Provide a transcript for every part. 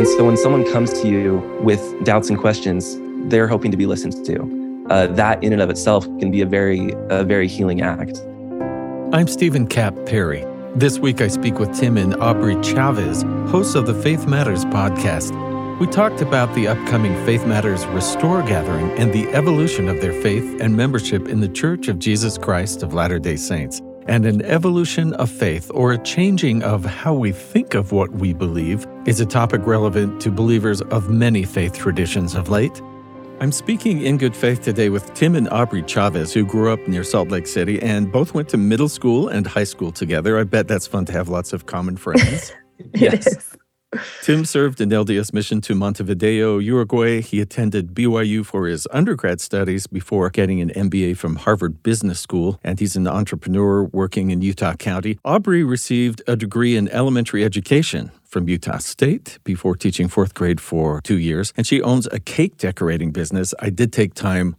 And so when someone comes to you with doubts and questions, they're hoping to be listened to. Uh, that in and of itself can be a very, a very healing act. I'm Stephen Kapp Perry. This week I speak with Tim and Aubrey Chaves, hosts of the Faith Matters podcast. We talked about the upcoming Faith Matters Restore Gathering and the evolution of their faith and membership in the Church of Jesus Christ of Latter day Saints and an evolution of faith or a changing of how we think of what we believe is a topic relevant to believers of many faith traditions of late. I'm speaking in good faith today with Tim and Aubrey Chaves, who grew up near Salt Lake City and both went to middle school and high school together. I bet that's fun to have lots of common friends. yes. Tim served an LDS mission to Montevideo, Uruguay. He attended BYU for his undergrad studies before getting an MBA from Harvard Business School, and he's an entrepreneur working in Utah County. Aubrey received a degree in elementary education from Utah State before teaching fourth grade for two years, and she owns a cake decorating business. I did take time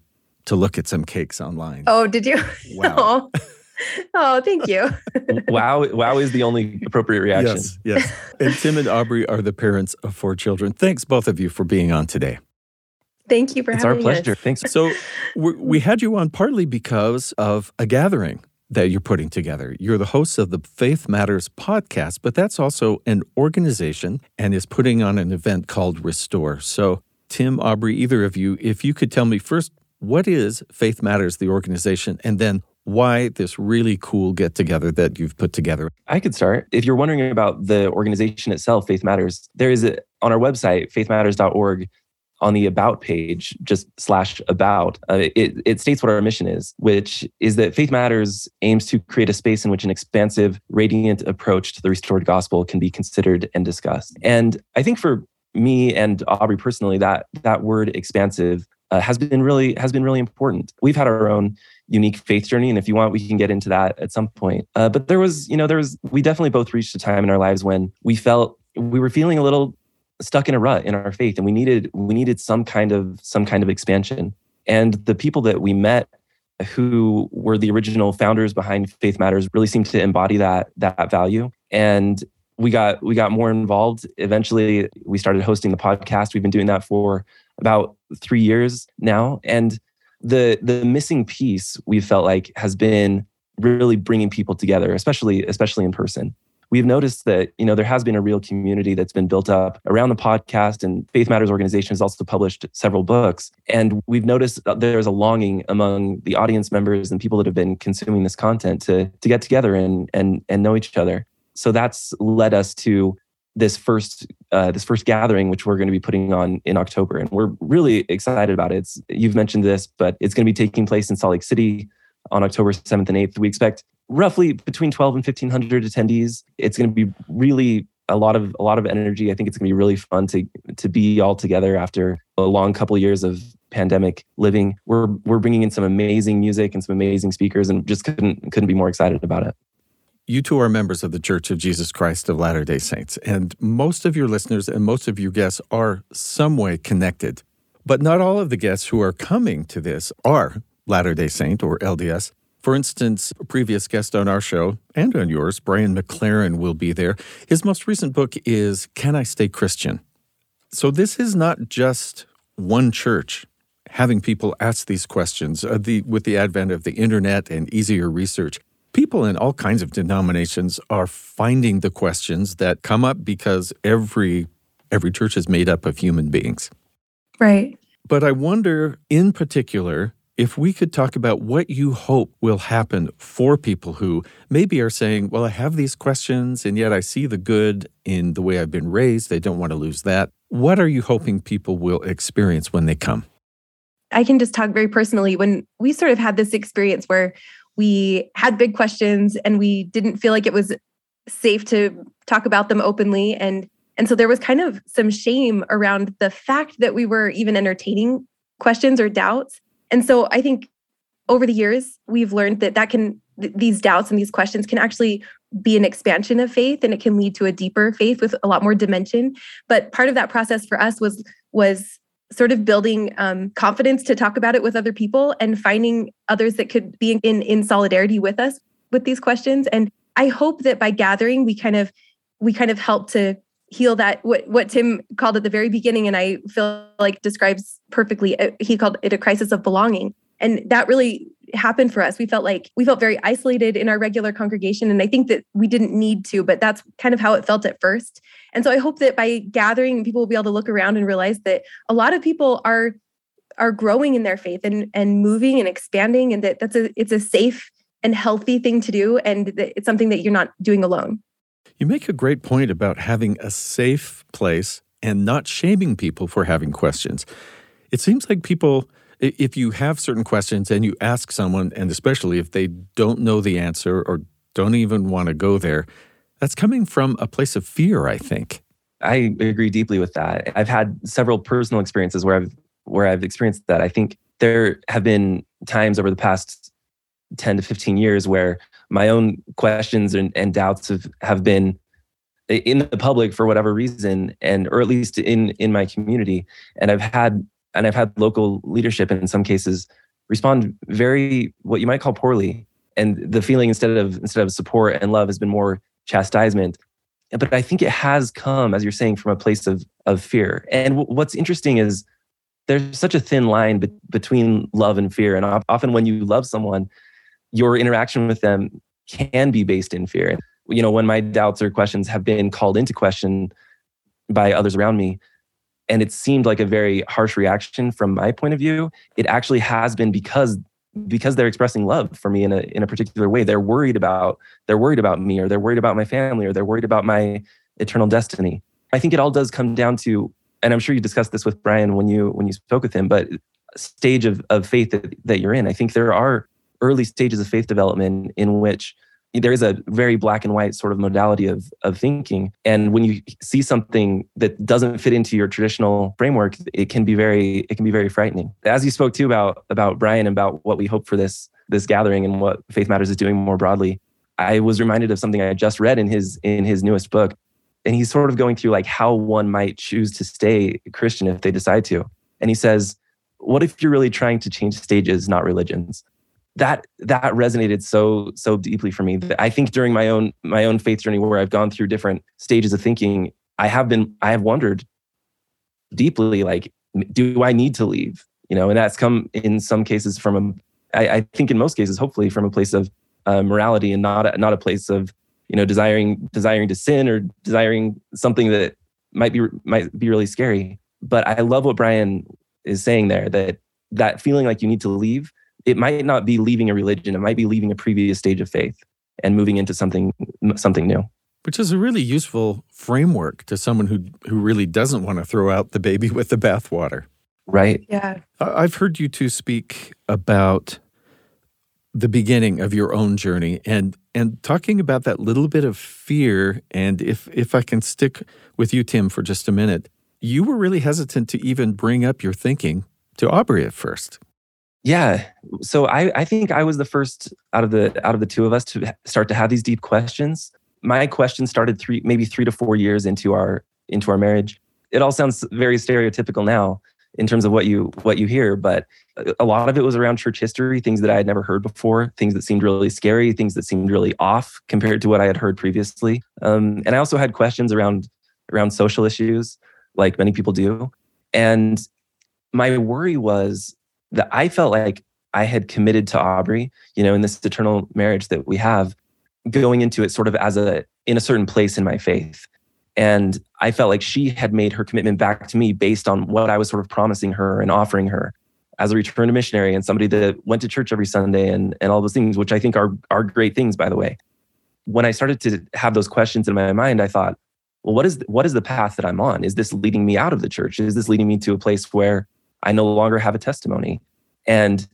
to look at some cakes online. Oh, did you? Wow. oh, thank you. wow, wow is the only appropriate reaction. Yes, yes. And Tim and Aubrey are the parents of four children. Thanks, both of you, for being on today. Thank you for it's having our pleasure. us. Thanks. So we had you on partly because of a gathering that you're putting together. You're the host of the Faith Matters podcast, but that's also an organization and is putting on an event called Restore. So, Tim, Aubrey, either of you, if you could tell me first, what is Faith Matters, the organization, and then why this really cool get together that you've put together. I could start. If you're wondering about the organization itself, Faith Matters, there is a, on our website, faithmatters.org, on the about page, just slash about, uh, it, it states what our mission is, which is that Faith Matters aims to create a space in which an expansive, radiant approach to the restored gospel can be considered and discussed. And I think for me and Aubrey personally, that that word expansive uh, has been really has been really important. We've had our own unique faith journey, and if you want, we can get into that at some point. Uh, but there was, you know, there was we definitely both reached a time in our lives when we felt we were feeling a little stuck in a rut in our faith, and we needed we needed some kind of some kind of expansion. And the people that we met who were the original founders behind Faith Matters really seemed to embody that that value. And we got we got more involved. Eventually, we started hosting the podcast. We've been doing that for about three years now. And the the missing piece we felt like has been really bringing people together, especially especially in person. We've noticed that you know there has been a real community that's been built up around the podcast, and Faith Matters organization has also published several books. And we've noticed that there's a longing among the audience members and people that have been consuming this content to to get together and and and know each other. So that's led us to this first uh, this first gathering, which we're going to be putting on in October, and we're really excited about it. It's, you've mentioned this, but it's going to be taking place in Salt Lake City on October seventh and eighth. We expect roughly between twelve and fifteen hundred attendees. It's going to be really a lot of a lot of energy. I think it's going to be really fun to to be all together after a long couple years of pandemic living. We're we're bringing in some amazing music and some amazing speakers, and just couldn't couldn't be more excited about it. You two are members of the Church of Jesus Christ of Latter day Saints, and most of your listeners and most of your guests are some way connected. But not all of the guests who are coming to this are Latter day Saint or LDS. For instance, a previous guest on our show and on yours, Brian McLaren, will be there. His most recent book is Can I Stay Christian? So this is not just one church having people ask these questions uh, the, with the advent of the internet and easier research people in all kinds of denominations are finding the questions that come up because every every church is made up of human beings. Right. But I wonder in particular if we could talk about what you hope will happen for people who maybe are saying, well, I have these questions and yet I see the good in the way I've been raised. They don't want to lose that. What are you hoping people will experience when they come? I can just talk very personally. When we sort of had this experience where we had big questions and we didn't feel like it was safe to talk about them openly. And and so there was kind of some shame around the fact that we were even entertaining questions or doubts. And so i think over the years we've learned that that can th- these doubts and these questions can actually be an expansion of faith and it can lead to a deeper faith with a lot more dimension. But part of that process for us was was sort of building um, confidence to talk about it with other people and finding others that could be in in solidarity with us with these questions. And i hope that by gathering we kind of we kind of help to heal that what what Tim called at the very beginning and I feel like describes perfectly uh, he called it a crisis of belonging. And that really happened for us. We felt like we felt very isolated in our regular congregation and I think that we didn't need to but that's kind of how it felt at first. And so I hope that by gathering people will be able to look around and realize that a lot of people are are growing in their faith and and moving and expanding and that that's a it's a safe and healthy thing to do and that it's something that you're not doing alone. You make a great point about having a safe place and not shaming people for having questions. It seems like people, if you have certain questions and you ask someone, and especially if they don't know the answer or don't even want to go there, that's coming from a place of fear, I think. I agree deeply with that. I've had several personal experiences where I've where I've experienced that. I think there have been times over the past 10 to 15 years where my own questions and, and doubts have, have been in the public for whatever reason and or at least in in my community and i've had and i've had local leadership in some cases respond very what you might call poorly. And the feeling instead of instead of support and love has been more chastisement. But i think it has come as you're saying from a place of of fear. And w- what's interesting is there's such a thin line be- between love and fear. And often when you love someone your interaction with them can be based in fear. You know, when my doubts or questions have been called into question by others around me, and it seemed like a very harsh reaction from my point of view, it actually has been because because they're expressing love for me in a in a particular way. They're worried about they're worried about me or they're worried about my family or they're worried about my eternal destiny. I think it all does come down to, and I'm sure you discussed this with Brian when you when you spoke with him, but stage of, of faith that, that you're in. I think there are early stages of faith development in which there is a very black and white sort of modality of of thinking. And when you see something that doesn't fit into your traditional framework it can be very it can be very frightening. As you spoke too about about brian about what we hope for this this gathering and what faith matters is doing more broadly i was reminded of something i just read in his in his newest book. And he's sort of going through like how one might choose to stay christian if they decide to. And he says what if you're really trying to change stages not religions that that resonated so so deeply for me that i think during my own my own faith journey where i've gone through different stages of thinking i have been i have wondered deeply like do i need to leave? You know and that's come in some cases from a i, I think in most cases hopefully from a place of uh, morality and not a, not a place of you know desiring desiring to sin or desiring something that might be might be really scary. But i love what brian is saying there that that feeling like you need to leave it might not be leaving a religion it might be leaving a previous stage of faith and moving into something something new. Which is a really useful framework to someone who who really doesn't want to throw out the baby with the bathwater. Right? Yeah. I've heard you two speak about the beginning of your own journey and and talking about that little bit of fear and if if i can stick with you tim for just a minute you were really hesitant to even bring up your thinking to aubrey at first yeah so I, I think i was the first out of the out of the two of us to start to have these deep questions. My question started three maybe three to four years into our into our marriage. It all sounds very stereotypical now in terms of what you what you hear but a lot of it was around church history things that i had never heard before things that seemed really scary things that seemed really off compared to what i had heard previously. Um, and i also had questions around around social issues like many people do. And my worry was that I felt like I had committed to Aubrey, you know, in this eternal marriage that we have, going into it sort of as a in a certain place in my faith. And I felt like she had made her commitment back to me based on what I was sort of promising her and offering her as a returned missionary and somebody that went to church every Sunday and, and all those things, which I think are, are great things, by the way. When I started to have those questions in my mind, I thought, well, what is, what is the path that I'm on? Is this leading me out of the church? Is this leading me to a place where I no longer have a testimony. And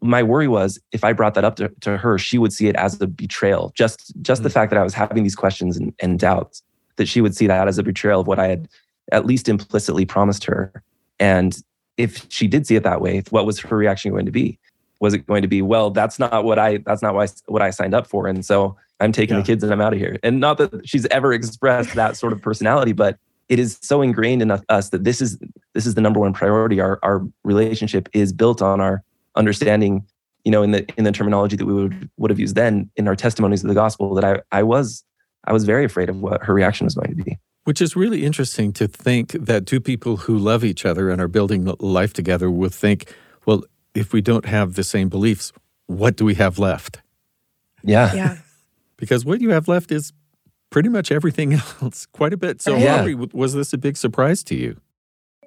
my worry was if I brought that up to, to her, she would see it as a betrayal. Just just mm-hmm. the mm. fact that I was having these questions and, and doubts, that she would see that as a betrayal of what I had at least implicitly promised her. And if she did see it that way, what was her reaction going to be? Was it going to be, well, that's not what I that's not what I, what I signed up for, and so I'm taking yeah. the kids and I'm out of here. And not that she's ever expressed that sort of personality, but it is so ingrained in us that this is this is the number one priority. Our our relationship is built on our understanding, you know, in the in the terminology that we would would have used then in our testimonies of the gospel. That I I was I was very afraid of what her reaction was going to be. Which is really interesting to think that two people who love each other and are building life together will think, well, if we don't have the same beliefs, what do we have left? Yeah. Yeah. because what you have left is pretty much everything else, quite a bit. So, Yeah. Aubrey, was this a big surprise to you?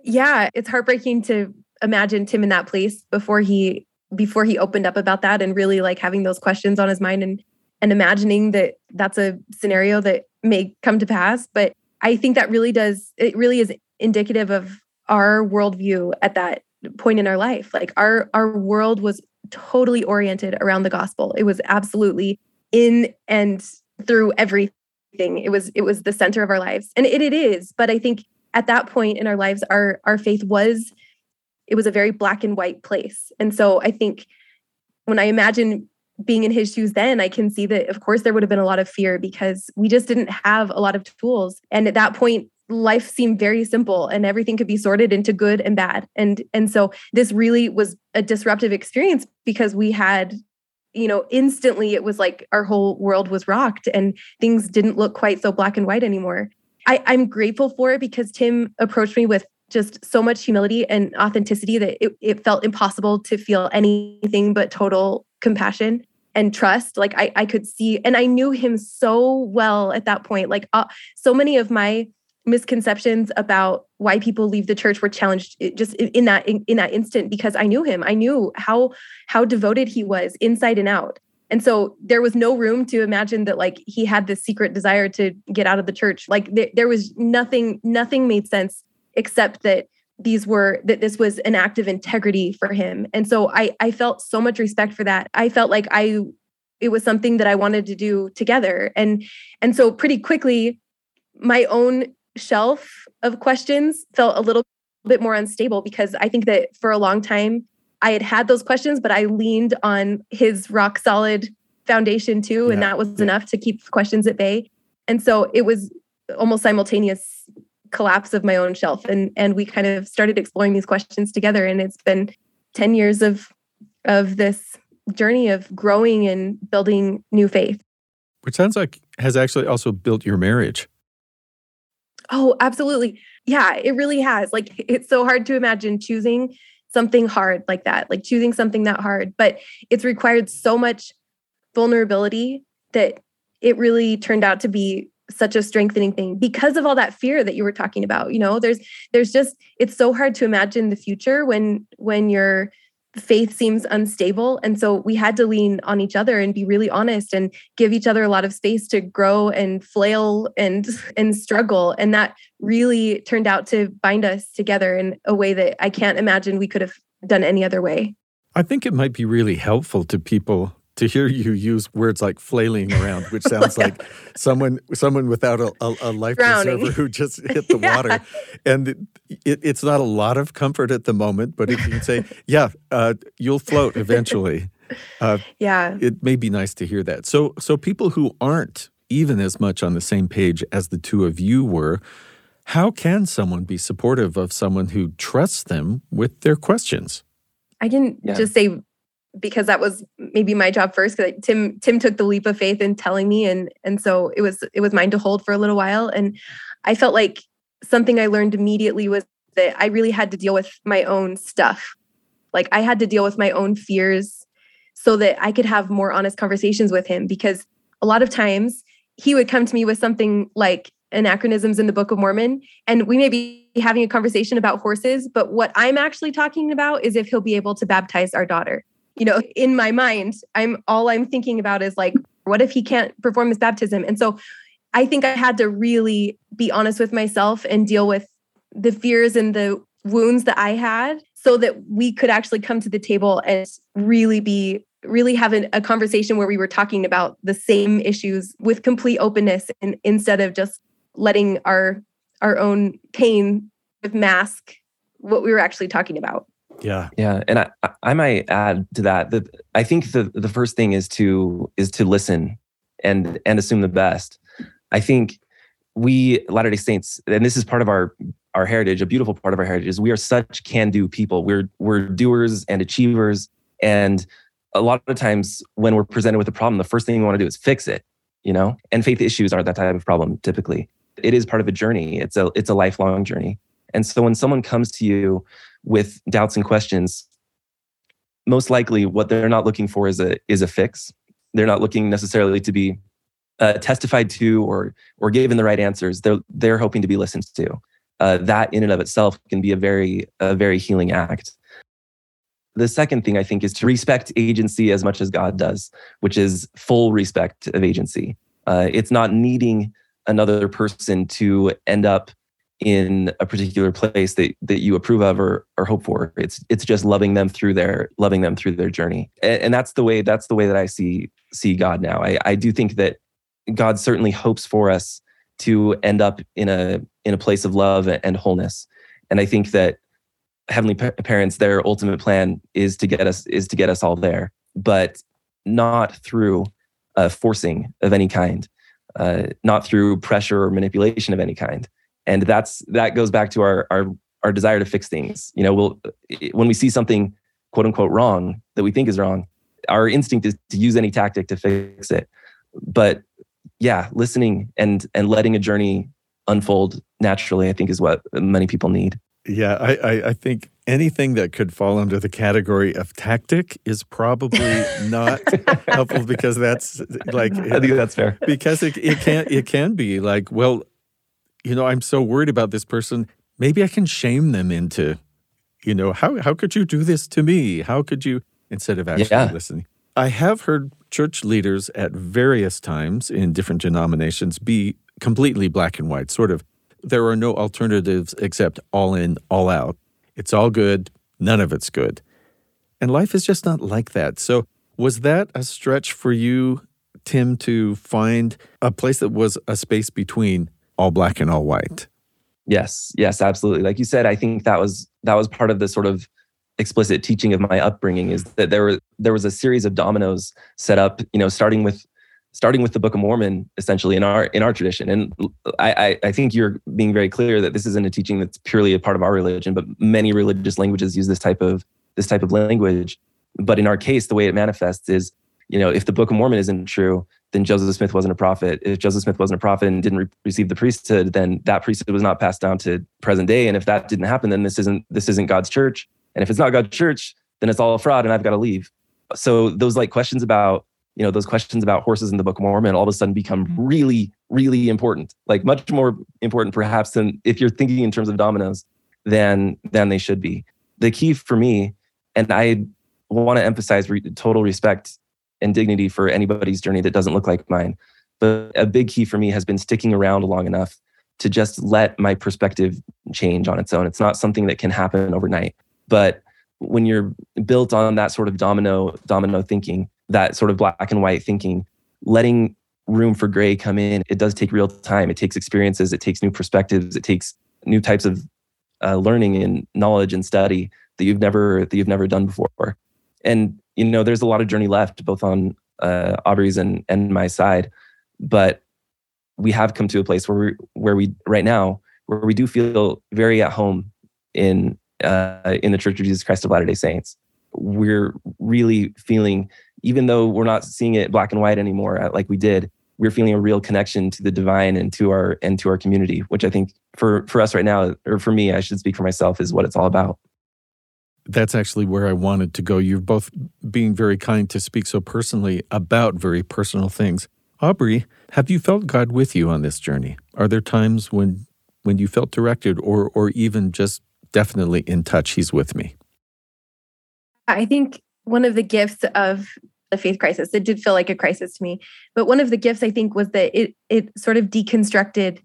yeah it's heartbreaking to imagine tim in that place before he before he opened up about that and really like having those questions on his mind and and imagining that that's a scenario that may come to pass but i think that really does it really is indicative of our worldview at that point in our life like our our world was totally oriented around the gospel it was absolutely in and through everything it was it was the center of our lives. And it, it is but i think at that point in our lives our our faith was it was a very black and white place. And so i think when i imagine being in his shoes then i can see that of course there would have been a lot of fear because we just didn't have a lot of tools. And at that point life seemed very simple and everything could be sorted into good and bad. And and so this really was a disruptive experience because we had you know instantly it was like our whole world was rocked and things didn't look quite so black and white anymore I, I'm grateful for it because Tim approached me with just so much humility and authenticity that it, it felt impossible to feel anything but total compassion and trust. Like I, I could see, and I knew him so well at that point. Like uh, so many of my misconceptions about why people leave the church were challenged just in that in, in that instant because I knew him. I knew how how devoted he was inside and out. And so there was no room to imagine that like he had this secret desire to get out of the church. Like th- there was nothing, nothing made sense except that these were that this was an act of integrity for him. And so I I felt so much respect for that. I felt like I it was something that I wanted to do together. And and so pretty quickly my own shelf of questions felt a little bit more unstable because I think that for a long time I had had those questions, but I leaned on his rock solid foundation too. And that was yeah. enough to keep questions at bay. And so it was almost simultaneous collapse of my own shelf. And and we kind of started exploring these questions together. And it's been 10 years of of this journey of growing and building new faith. Which sounds like has actually also built your marriage. Oh, absolutely. Yeah, it really has. Like it's so hard to imagine choosing something hard like that, like choosing something that hard, but it's required so much vulnerability that it really turned out to be such a strengthening thing because of all that fear that you were talking about you know there's there's just it's so hard to imagine the future when when your faith seems unstable and so we had to lean on each other and be really honest and give each other a lot of space to grow and flail and and struggle and that really turned out to bind us together in a way that I can't imagine we could have done any other way. I think it might be really helpful to people to hear you use words like flailing around, which sounds like someone someone without a, a, a life Drowning. preserver who just hit the Yeah. water. And it, it, it's not a lot of comfort at the moment, but if you can say, yeah, uh, you'll float eventually, uh, Yeah. it may be nice to hear that. So, so people who aren't even as much on the same page as the two of you were, how can someone be supportive of someone who trusts them with their questions? I can Yeah. just say because that was maybe my job first Tim Tim took the leap of faith in telling me and and so it was it was mine to hold for a little while and I felt like something I learned immediately was that I really had to deal with my own stuff. Like I had to deal with my own fears so that I could have more honest conversations with him because a lot of times he would come to me with something like anachronisms in the Book of Mormon and we may be having a conversation about horses but what I'm actually talking about is if he'll be able to baptize our daughter. You know, in my mind, I'm all I'm thinking about is like what if he can't perform his baptism? And so I think I had to really be honest with myself and deal with the fears and the wounds that I had so that we could actually come to the table and really be really have an, a conversation where we were talking about the same issues with complete openness and instead of just letting our our own pain mask what we were actually talking about. Yeah. Yeah, and I, I- might add to that that I think the the first thing is to is to listen and and assume the best. I think we Latter Day Saints, and this is part of our our heritage, a beautiful part of our heritage, is we are such can do people. We're we're doers and achievers, and a lot of times when we're presented with a problem, the first thing we want to do is fix it. You know, and faith issues are that type of problem typically. it is part of a journey. It's a it's a lifelong journey. And so when someone comes to you with doubts and questions, most likely what they're not looking for is a is a fix. They're not looking necessarily to be uh, testified to or or given the right answers. They're they're hoping to be listened to. Uh, that in and of itself can be a very a very healing act. The second thing I think is to respect agency as much as God does, which is full respect of agency. Uh, it's not needing another person to end up in a particular place that, that you approve of or, or hope for. It's it's just loving them through their loving them through their journey. And, and that's the way that's the way that I see see God now. I, I do think that God certainly hopes for us to end up in a in a place of love and wholeness. And I think that heavenly parents, their ultimate plan is to get us is to get us all there, but not through uh, forcing of any kind, uh, not through pressure or manipulation of any kind and that's that goes back to our our our desire to fix things. You know we'll when we see something quote unquote wrong that we think is wrong our instinct is to use any tactic to fix it. But yeah listening and and letting a journey unfold naturally i think is what many people need. Yeah i i, I think anything that could fall under the category of tactic is probably not helpful because that's like i think that's fair. because it, it can it can be like well you know, I'm so worried about this person. Maybe I can shame them into, you know, how how could you do this to me? How could you instead of actually yeah. listening? I have heard church leaders at various times in different denominations be completely black and white, sort of there are no alternatives except all in, all out. It's all good, none of it's good. And life is just not like that. So, was that a stretch for you, Tim, to find a place that was a space between all black and all white. Yes, yes, absolutely. Like you said, I think that was that was part of the sort of explicit teaching of my upbringing is that there were there was a series of dominoes set up, you know, starting with starting with the Book of Mormon, essentially in our in our tradition. And I, I, I think you're being very clear that this isn't a teaching that's purely a part of our religion, but many religious languages use this type of this type of language. But in our case, the way it manifests is, you know, if the Book of Mormon isn't true, then Joseph Smith wasn't a prophet. If Joseph Smith wasn't a prophet and didn't re- receive the priesthood, then that priesthood was not passed down to present day. And if that didn't happen, then this isn't this isn't God's church. And if it's not God's church, then it's all a fraud, and I've got to leave. So those like questions about you know those questions about horses in the Book of Mormon all of a sudden become mm-hmm. really really important, like much more important perhaps than if you're thinking in terms of dominoes than than they should be. The key for me, and I want to emphasize re- total respect and dignity for anybody's journey that doesn't look like mine. But a big key for me has been sticking around long enough to just let my perspective change on its own. It's not something that can happen overnight. But when you're built on that sort of domino domino thinking, that sort of black and white thinking, letting room for gray come in, it does take real time. It takes experiences, it takes new perspectives, it takes new types of uh, learning and knowledge and study that you've never that you've never done before. And you know, there's a lot of journey left, both on uh, Aubrey's and and my side, but we have come to a place where we where we right now where we do feel very at home in uh, in the Church of Jesus Christ of Latter Day Saints. We're really feeling, even though we're not seeing it black and white anymore uh, like we did, we're feeling a real connection to the divine and to our and to our community, which I think for for us right now, or for me, I should speak for myself, is what it's all about that's actually where I wanted to go. You're both being very kind to speak so personally about very personal things. Aubrey, have you felt God with you on this journey? Are there times when when you felt directed or or even just definitely in touch he's with me? I think one of the gifts of the faith crisis, it did feel like a crisis to me, but one of the gifts I think was that it it sort of deconstructed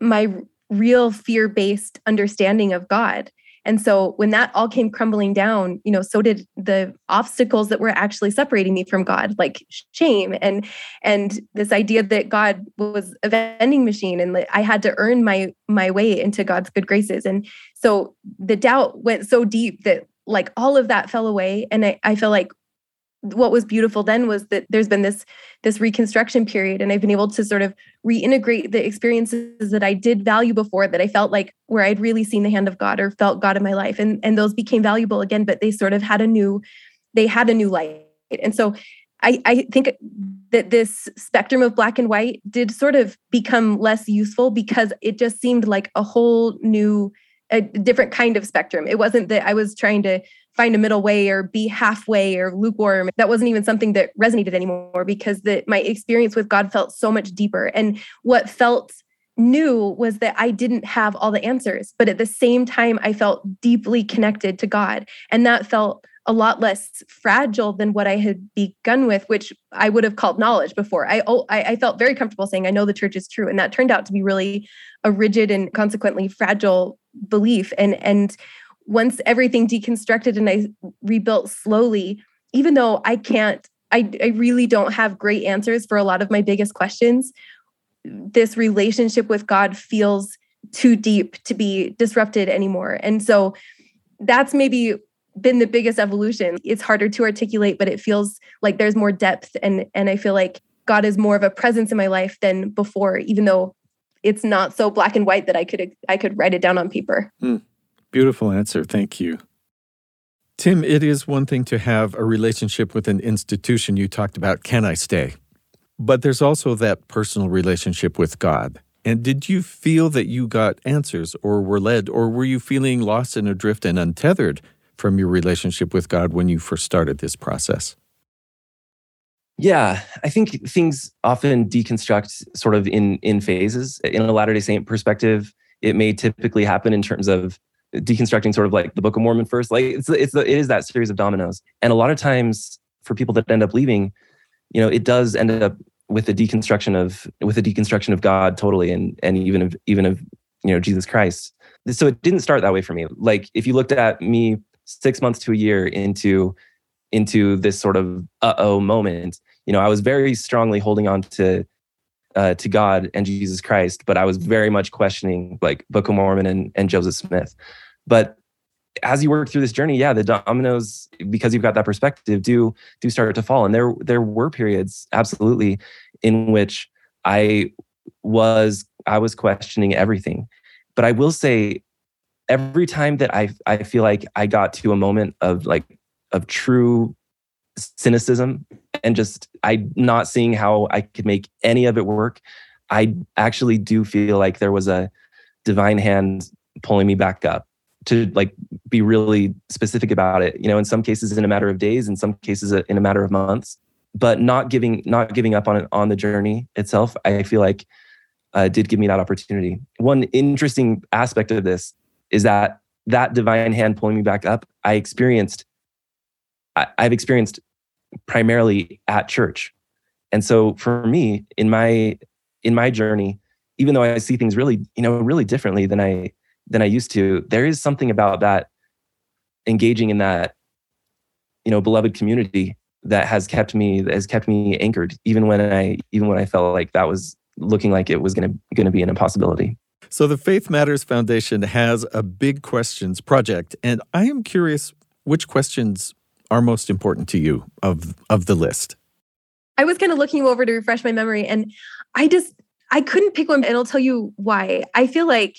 my real fear-based understanding of God and so when that all came crumbling down, you know, so did the obstacles that were actually separating me from God, like shame and and this idea that God was a vending machine and that I had to earn my my way into God's good graces. And so the doubt went so deep that like all of that fell away. And I, I feel like what was beautiful then was that there's been this this reconstruction period and i've been able to sort of reintegrate the experiences that i did value before that i felt like where i'd really seen the hand of god or felt god in my life and and those became valuable again but they sort of had a new they had a new light and so I, I think that this spectrum of black and white did sort of become less useful because it just seemed like a whole new, a different kind of spectrum. It wasn't that I was trying to find a middle way or be halfway or lukewarm. That wasn't even something that resonated anymore because that my experience with God felt so much deeper. And what felt new was that I didn't have all the answers, but at the same time, I felt deeply connected to God. And that felt a lot less fragile than what I had begun with, which I would have called knowledge before. I, oh, I felt very comfortable saying, I know the church is true. And that turned out to be really a rigid and consequently fragile belief. And, and once everything deconstructed and I rebuilt slowly, even though I can't, I, I really don't have great answers for a lot of my biggest questions, this relationship with God feels too deep to be disrupted anymore. And so that's maybe been the biggest evolution. It's harder to articulate, but it feels like there's more depth and and I feel like God is more of a presence in my life than before, even though it's not so black and white that I could I could write it down on paper. Hmm. Beautiful answer. Thank you. Tim, it is one thing to have a relationship with an institution. You talked about, can I stay? But there's also that personal relationship with God. And did you feel that you got answers or were led, or were you feeling lost and adrift and untethered from your relationship with God when you first started this process? Yeah, I think things often deconstruct sort of in in phases. In a Latter Day Saint perspective, it may typically happen in terms of deconstructing sort of like the Book of Mormon first. Like it's it's the, it is that series of dominoes, and a lot of times for people that end up leaving, you know, it does end up with the deconstruction of with the deconstruction of God totally, and and even of even of you know Jesus Christ. So it didn't start that way for me. Like if you looked at me six months to a year into into this sort of uh oh moment, you know, I was very strongly holding on to uh, to God and Jesus Christ, but I was very much questioning like Book of Mormon and, and Joseph Smith. But as you work through this journey, yeah, the dominoes, because you've got that perspective, do do start to fall. And there there were periods, absolutely, in which I was I was questioning everything. But I will say, every time that I I feel like I got to a moment of like of true cynicism and just I not seeing how I could make any of it work, I actually do feel like there was a divine hand pulling me back up to like be really specific about it you know in some cases in a matter of days in some cases in a matter of months. But not giving not giving up on it on the journey itself i feel like uh, did give me that opportunity. One interesting aspect of this is that that divine hand pulling me back up i experienced I, i've experienced primarily at church and so for me in my in my journey even though i see things really you know really differently than i than I used to, there is something about that engaging in that, you know, beloved community that has kept me that has kept me anchored, even when I even when I felt like that was looking like it was gonna gonna be an impossibility. So the Faith Matters Foundation has a big questions project, and I am curious which questions are most important to you of of the list. I was kind of looking over to refresh my memory, and I just I couldn't pick one, and I'll tell you why. I feel like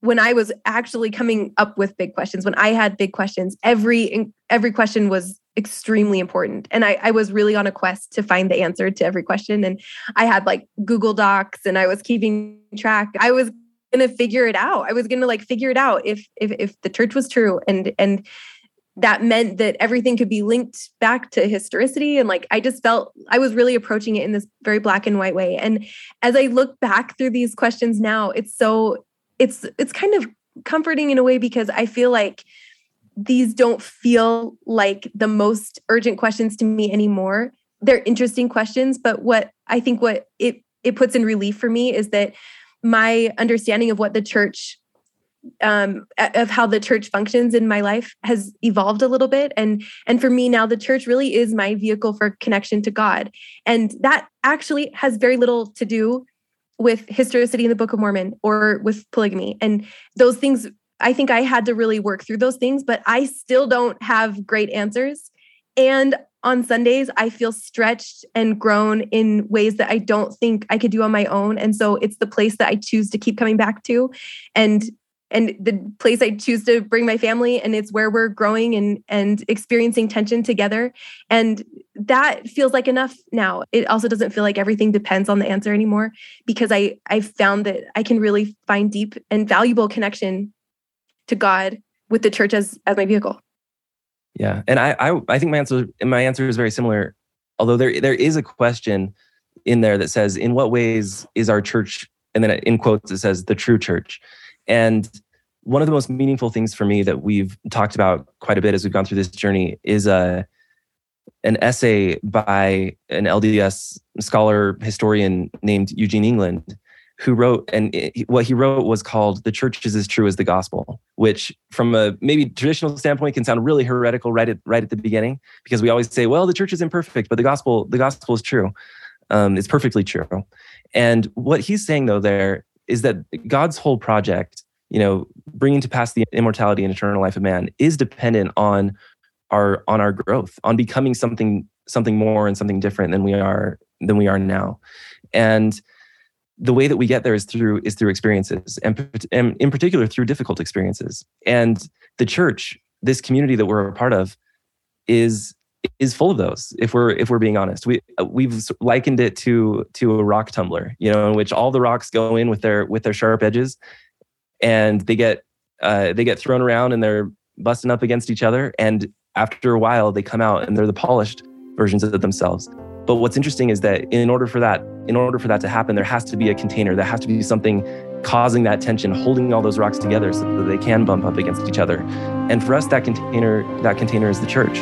when I was actually coming up with big questions, when I had big questions, every every question was extremely important. And I, I was really on a quest to find the answer to every question. And I had like Google Docs and I was keeping track. I was gonna figure it out. I was gonna like figure it out if if if the church was true and and that meant that everything could be linked back to historicity and like i just felt i was really approaching it in this very black and white way and as i look back through these questions now it's so it's it's kind of comforting in a way because I feel like these don't feel like the most urgent questions to me anymore. They're interesting questions, but what I think what it it puts in relief for me is that my understanding of what the church um, of how the church functions in my life has evolved a little bit and and for me now the church really is my vehicle for connection to god and that actually has very little to do with historicity in the Book of Mormon or with polygamy. And those things, I think I had to really work through those things, but I still don't have great answers. And on Sundays, I feel stretched and grown in ways that I don't think I could do on my own. And so it's the place that I choose to keep coming back to. And and the place I choose to bring my family and it's where we're growing and and experiencing tension together. And that feels like enough now. It also doesn't feel like everything depends on the answer anymore because I I found that I can really find deep and valuable connection to God with the church as as my vehicle. Yeah and I I, I think my answer my answer is very similar although there there is a question in there that says in what ways is our church and then in quotes it says the true church and one of the most meaningful things for me that we've talked about quite a bit as we've gone through this journey is a uh, an essay by an LDS scholar historian named Eugene England, who wrote, and it, what he wrote was called "The Church is as True as the Gospel," which, from a maybe traditional standpoint, can sound really heretical right at right at the beginning because we always say, "Well, the church is imperfect, but the gospel the gospel is true, um, it's perfectly true." And what he's saying though there is that God's whole project, you know, bringing to pass the immortality and eternal life of man, is dependent on our on our growth, on becoming something something more and something different than we are than we are now. And the way that we get there is through is through experiences and, and in particular through difficult experiences and the church this community that we're a part of is is full of those if we're if we're being honest we we've likened it to to a rock tumbler you know in which all the rocks go in with their with their sharp edges and they get uh, they get thrown around and they're busting up against each other. And after a while they come out and they're the polished versions of themselves. But what's interesting is that in order for that in order for that to happen there has to be a container. There has to be something causing that tension holding all those rocks together so that they can bump up against each other. And for us that container that container is the church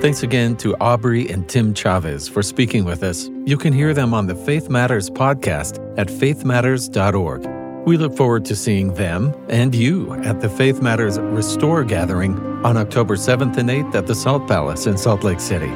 Thanks again to Aubrey and Tim Chaves for speaking with us. You can hear them on the Faith Matters podcast at faithmatters.org. We look forward to seeing them and you at the Faith Matters Restore Gathering on October 7th and 8th at the Salt Palace in Salt Lake City.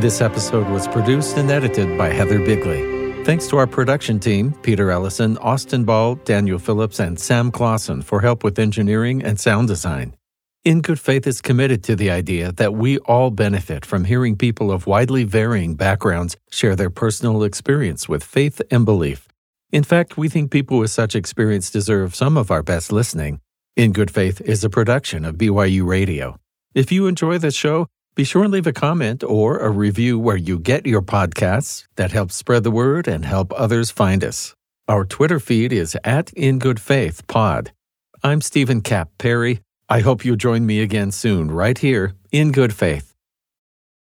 This episode was produced and edited by Heather Bigley. Thanks to our production team, Peter Ellison, Austin Ball, Daniel Phillips, and Sam Clausen for help with engineering and sound design. In Good Faith is committed to the idea that we all benefit from hearing people of widely varying backgrounds share their personal experience with faith and belief. In fact, we think people with such experience deserve some of our best listening. In Good Faith is a production of BYU Radio. If you enjoy this show, be sure and leave a comment or a review where you get your podcasts. That helps spread the word and help others find us. Our Twitter feed is at In Good Faith Pod. I'm Stephen Kapp Perry. I hope you'll join me again soon, right here in good faith.